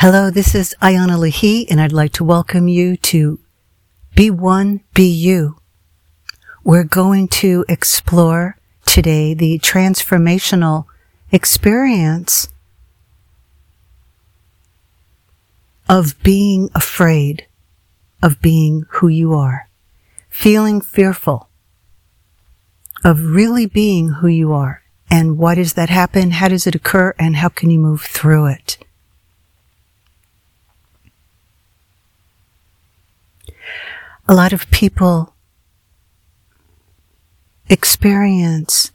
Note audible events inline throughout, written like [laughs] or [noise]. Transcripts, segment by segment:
Hello, this is Ayana Lahi, and I'd like to welcome you to Be One, Be You. We're going to explore today the transformational experience of being afraid of being who you are, feeling fearful of really being who you are. And why does that happen? How does it occur? And how can you move through it? A lot of people experience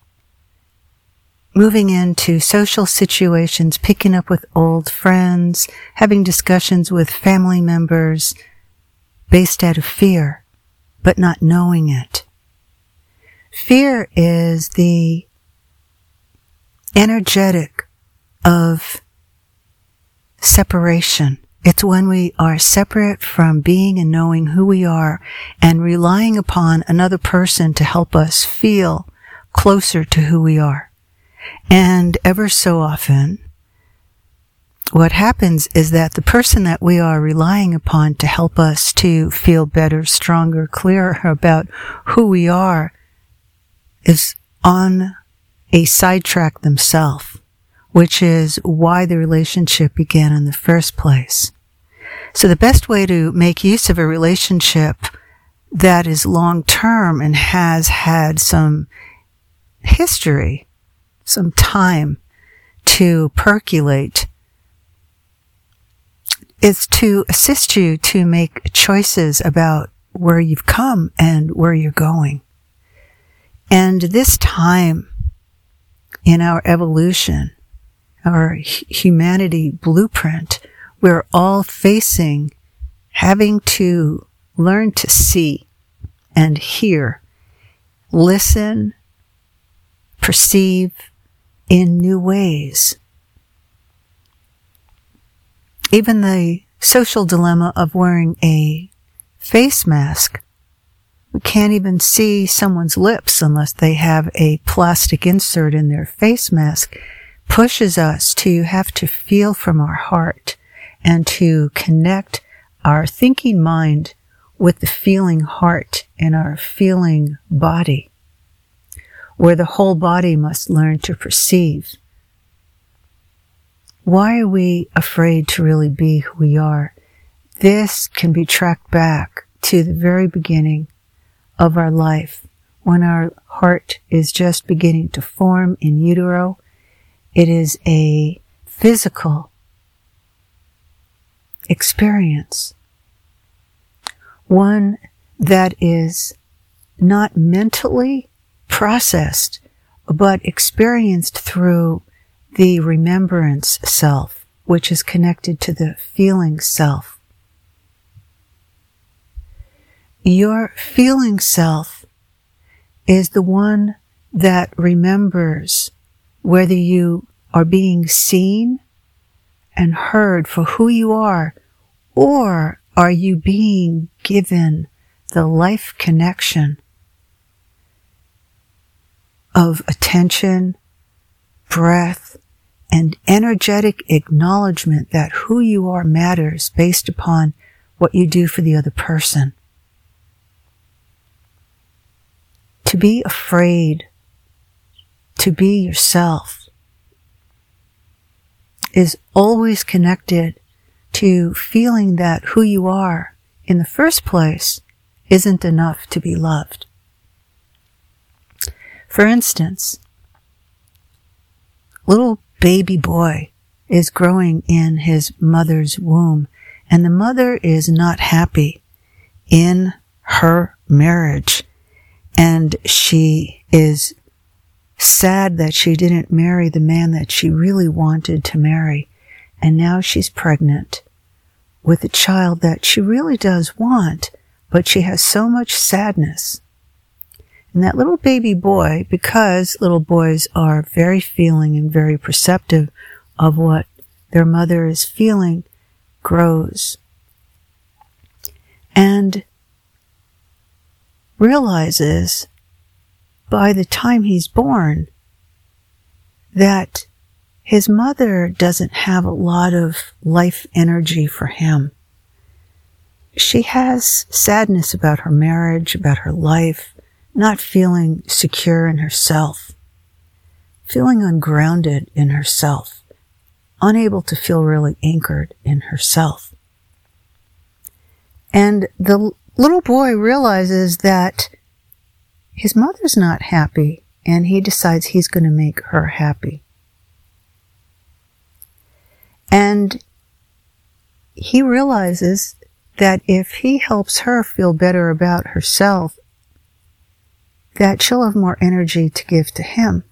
moving into social situations, picking up with old friends, having discussions with family members based out of fear, but not knowing it. Fear is the energetic of separation. It's when we are separate from being and knowing who we are and relying upon another person to help us feel closer to who we are. And ever so often, what happens is that the person that we are relying upon to help us to feel better, stronger, clearer [laughs] about who we are is on a sidetrack themselves which is why the relationship began in the first place. So the best way to make use of a relationship that is long term and has had some history, some time to percolate is to assist you to make choices about where you've come and where you're going. And this time in our evolution our humanity blueprint, we're all facing having to learn to see and hear, listen, perceive in new ways. Even the social dilemma of wearing a face mask. We can't even see someone's lips unless they have a plastic insert in their face mask pushes us to have to feel from our heart and to connect our thinking mind with the feeling heart and our feeling body, where the whole body must learn to perceive. Why are we afraid to really be who we are? This can be tracked back to the very beginning of our life when our heart is just beginning to form in utero it is a physical experience. One that is not mentally processed, but experienced through the remembrance self, which is connected to the feeling self. Your feeling self is the one that remembers whether you are being seen and heard for who you are, or are you being given the life connection of attention, breath, and energetic acknowledgement that who you are matters based upon what you do for the other person. To be afraid to be yourself is always connected to feeling that who you are in the first place isn't enough to be loved. For instance, little baby boy is growing in his mother's womb and the mother is not happy in her marriage and she is sad that she didn't marry the man that she really wanted to marry. And now she's pregnant with a child that she really does want, but she has so much sadness. And that little baby boy, because little boys are very feeling and very perceptive of what their mother is feeling, grows. And realizes by the time he's born that his mother doesn't have a lot of life energy for him. She has sadness about her marriage, about her life, not feeling secure in herself, feeling ungrounded in herself, unable to feel really anchored in herself. And the little boy realizes that his mother's not happy and he decides he's going to make her happy. And he realizes that if he helps her feel better about herself, that she'll have more energy to give to him.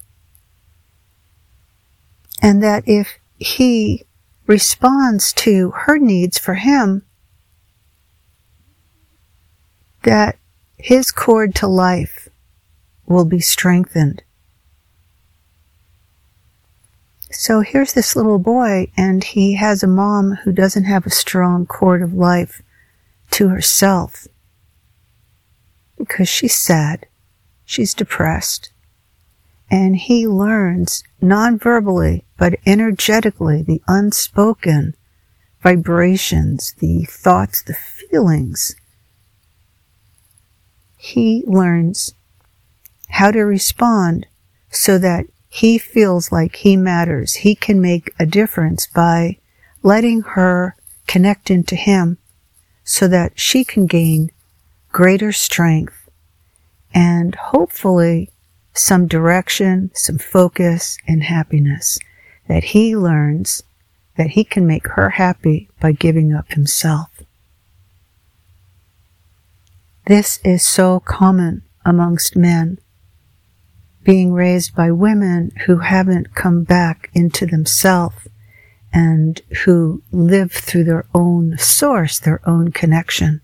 And that if he responds to her needs for him, that his cord to life will be strengthened. So here's this little boy, and he has a mom who doesn't have a strong cord of life to herself because she's sad, she's depressed. And he learns non-verbally, but energetically, the unspoken vibrations, the thoughts, the feelings. He learns how to respond so that he feels like he matters. He can make a difference by letting her connect into him so that she can gain greater strength and hopefully some direction, some focus and happiness that he learns that he can make her happy by giving up himself. This is so common amongst men being raised by women who haven't come back into themselves and who live through their own source, their own connection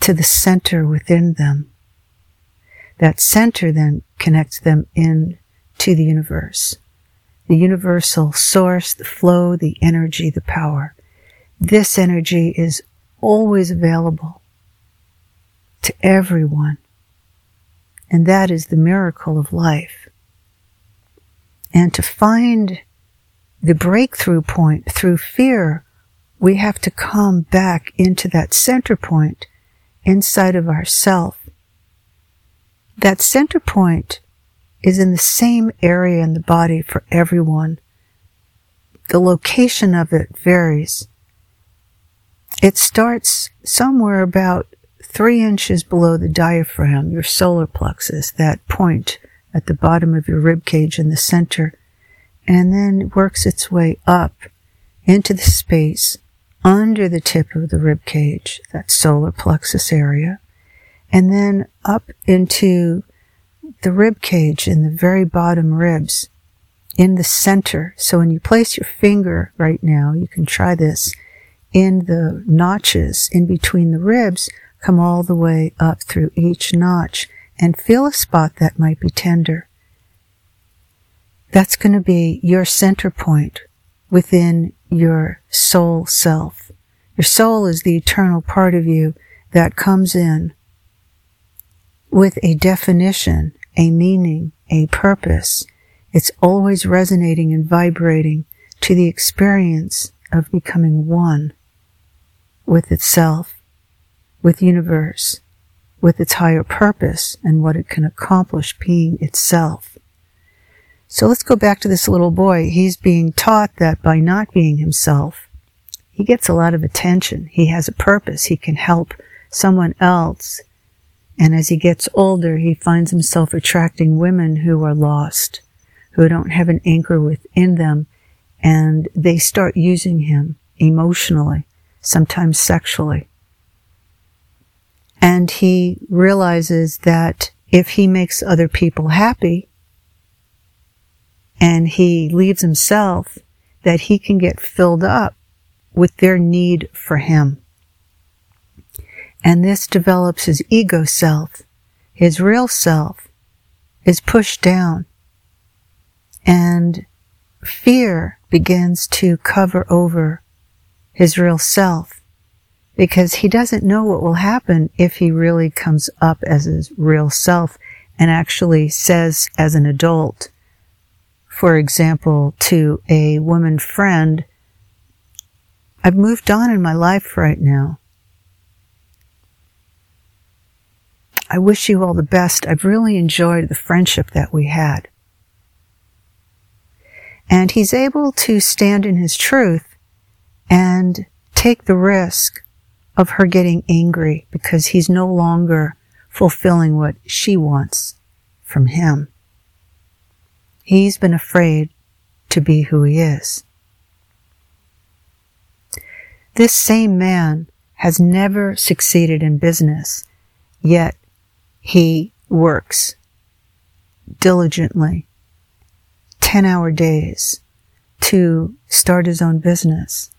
to the center within them. That center then connects them in to the universe, the universal source, the flow, the energy, the power. This energy is always available to everyone and that is the miracle of life. And to find the breakthrough point through fear, we have to come back into that center point inside of ourself. That center point is in the same area in the body for everyone. The location of it varies. It starts somewhere about three inches below the diaphragm, your solar plexus, that point at the bottom of your rib cage in the center, and then works its way up into the space under the tip of the rib cage, that solar plexus area, and then up into the rib cage in the very bottom ribs in the center. So when you place your finger right now, you can try this in the notches in between the ribs, come all the way up through each notch and feel a spot that might be tender. That's going to be your center point within your soul self. Your soul is the eternal part of you that comes in with a definition, a meaning, a purpose. It's always resonating and vibrating to the experience of becoming one with itself with universe, with its higher purpose and what it can accomplish being itself. So let's go back to this little boy. He's being taught that by not being himself, he gets a lot of attention. He has a purpose. He can help someone else. And as he gets older, he finds himself attracting women who are lost, who don't have an anchor within them, and they start using him emotionally, sometimes sexually. And he realizes that if he makes other people happy and he leaves himself, that he can get filled up with their need for him. And this develops his ego self. His real self is pushed down and fear begins to cover over his real self because he doesn't know what will happen if he really comes up as his real self and actually says as an adult, for example, to a woman friend, I've moved on in my life right now. I wish you all the best. I've really enjoyed the friendship that we had. And he's able to stand in his truth and take the risk of her getting angry because he's no longer fulfilling what she wants from him. He's been afraid to be who he is. This same man has never succeeded in business, yet he works diligently 10 hour days to start his own business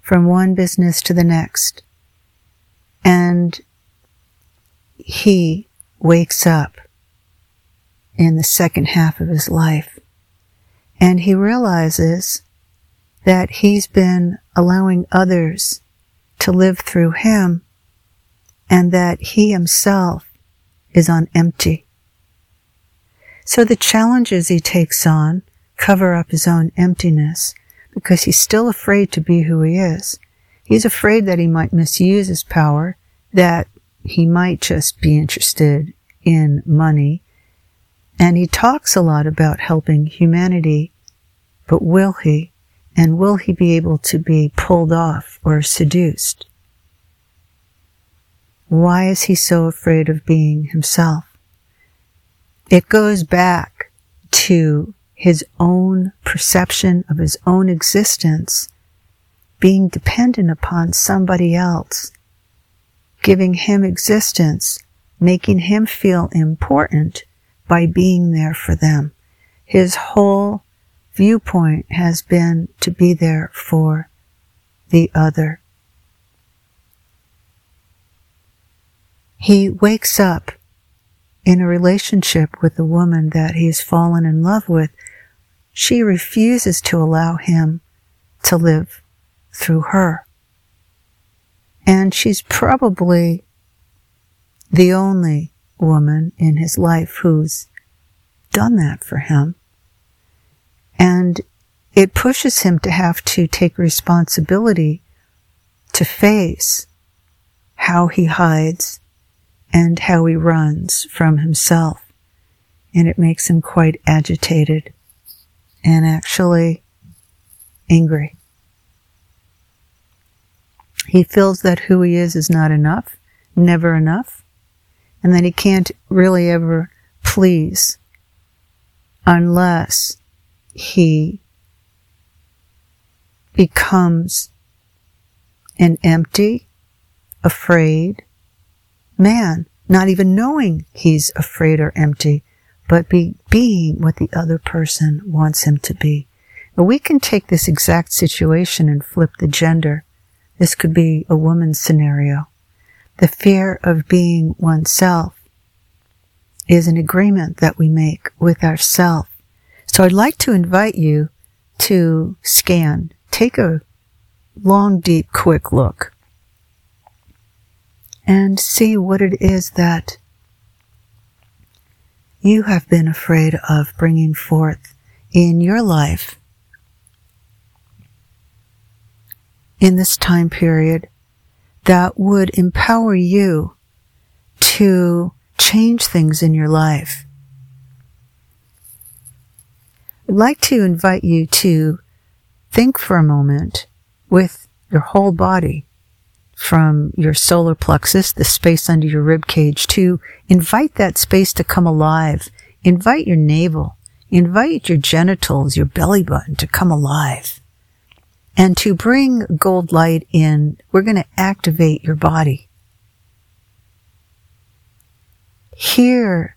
from one business to the next. And he wakes up in the second half of his life and he realizes that he's been allowing others to live through him and that he himself is on empty. So the challenges he takes on cover up his own emptiness because he's still afraid to be who he is. He's afraid that he might misuse his power, that he might just be interested in money. And he talks a lot about helping humanity, but will he? And will he be able to be pulled off or seduced? Why is he so afraid of being himself? It goes back to his own perception of his own existence being dependent upon somebody else, giving him existence, making him feel important by being there for them. His whole viewpoint has been to be there for the other. He wakes up in a relationship with the woman that he's fallen in love with. She refuses to allow him to live through her. And she's probably the only woman in his life who's done that for him. And it pushes him to have to take responsibility to face how he hides and how he runs from himself. And it makes him quite agitated and actually angry. He feels that who he is is not enough, never enough, and that he can't really ever please unless he becomes an empty, afraid, man, not even knowing he's afraid or empty, but be, being what the other person wants him to be. But we can take this exact situation and flip the gender. This could be a woman's scenario. The fear of being oneself is an agreement that we make with ourself. So I'd like to invite you to scan, take a long, deep, quick look and see what it is that you have been afraid of bringing forth in your life in this time period that would empower you to change things in your life. I'd like to invite you to think for a moment with your whole body from your solar plexus, the space under your rib cage, to invite that space to come alive. Invite your navel, invite your genitals, your belly button to come alive. And to bring gold light in, we're going to activate your body. Here,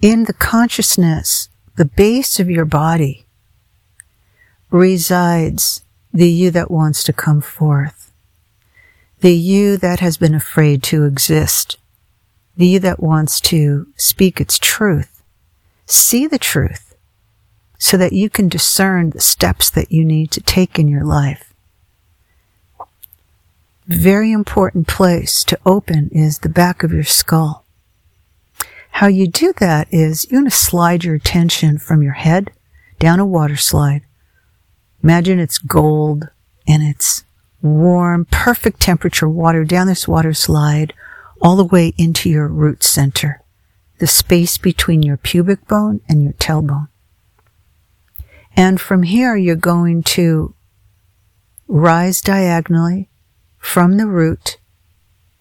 in the consciousness, the base of your body, resides the you that wants to come forth. The you that has been afraid to exist, the you that wants to speak its truth, see the truth so that you can discern the steps that you need to take in your life. Very important place to open is the back of your skull. How you do that is you're going to slide your attention from your head down a water slide. Imagine it's gold and it's warm, perfect temperature water down this water slide all the way into your root center, the space between your pubic bone and your tailbone. And from here, you're going to rise diagonally from the root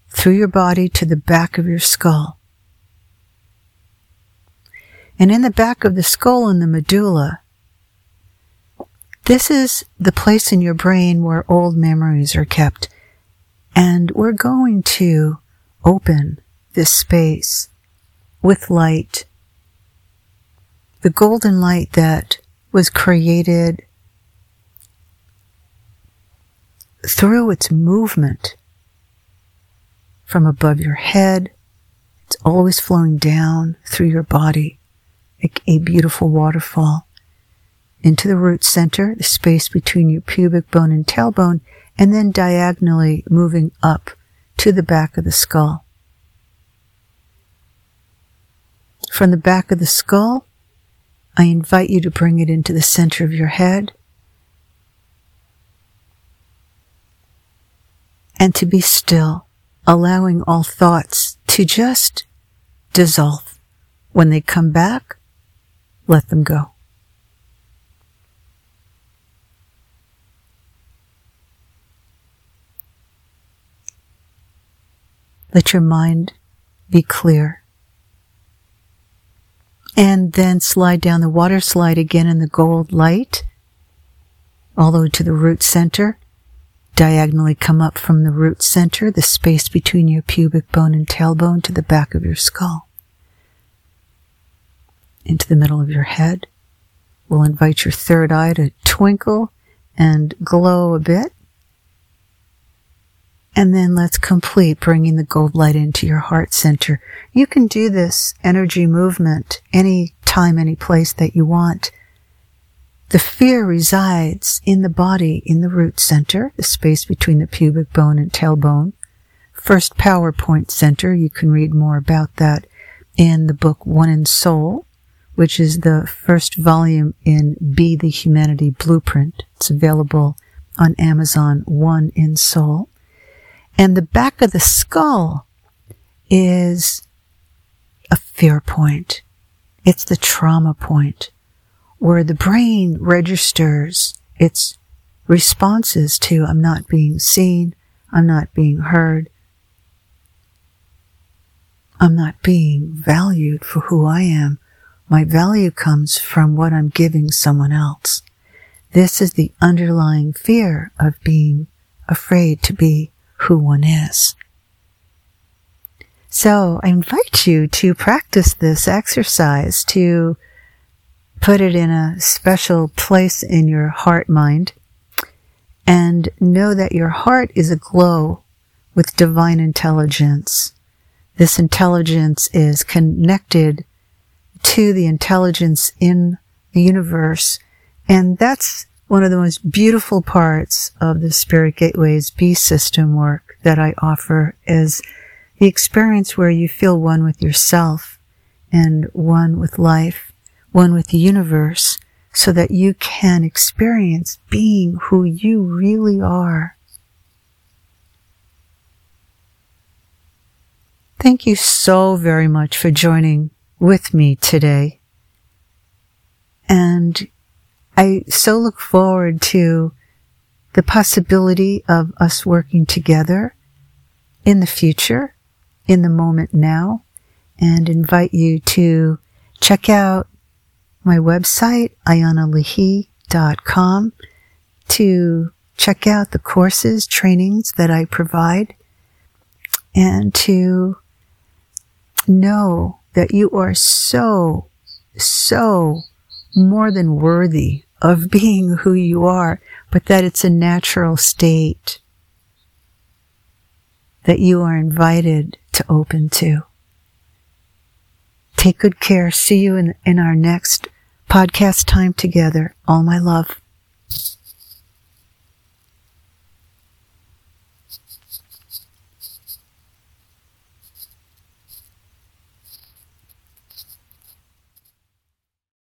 through your body to the back of your skull. And in the back of the skull and the medulla, this is the place in your brain where old memories are kept. And we're going to open this space with light. The golden light that was created through its movement from above your head. It's always flowing down through your body, like a beautiful waterfall into the root center, the space between your pubic bone and tailbone, and then diagonally moving up to the back of the skull. From the back of the skull, I invite you to bring it into the center of your head and to be still, allowing all thoughts to just dissolve. When they come back, let them go. Let your mind be clear. And then slide down the water slide again in the gold light, all the way to the root center. Diagonally come up from the root center, the space between your pubic bone and tailbone to the back of your skull. Into the middle of your head. We'll invite your third eye to twinkle and glow a bit. And then let's complete bringing the gold light into your heart center. You can do this energy movement any time, any place that you want. The fear resides in the body, in the root center, the space between the pubic bone and tailbone. First PowerPoint center. You can read more about that in the book One in Soul, which is the first volume in Be the Humanity Blueprint. It's available on Amazon One in Soul. And the back of the skull is a fear point. It's the trauma point where the brain registers its responses to I'm not being seen, I'm not being heard, I'm not being valued for who I am. My value comes from what I'm giving someone else. This is the underlying fear of being afraid to be who one is. So I invite you to practice this exercise to put it in a special place in your heart mind and know that your heart is aglow with divine intelligence. This intelligence is connected to the intelligence in the universe. And that's one of the most beautiful parts of the Spirit Gateways B system work that I offer is the experience where you feel one with yourself and one with life, one with the universe, so that you can experience being who you really are. Thank you so very much for joining with me today. And I so look forward to the possibility of us working together in the future, in the moment now, and invite you to check out my website, ianalahi.com, to check out the courses, trainings that I provide, and to know that you are so, so more than worthy of being who you are, but that it's a natural state that you are invited to open to. Take good care. See you in, in our next podcast time together. All my love.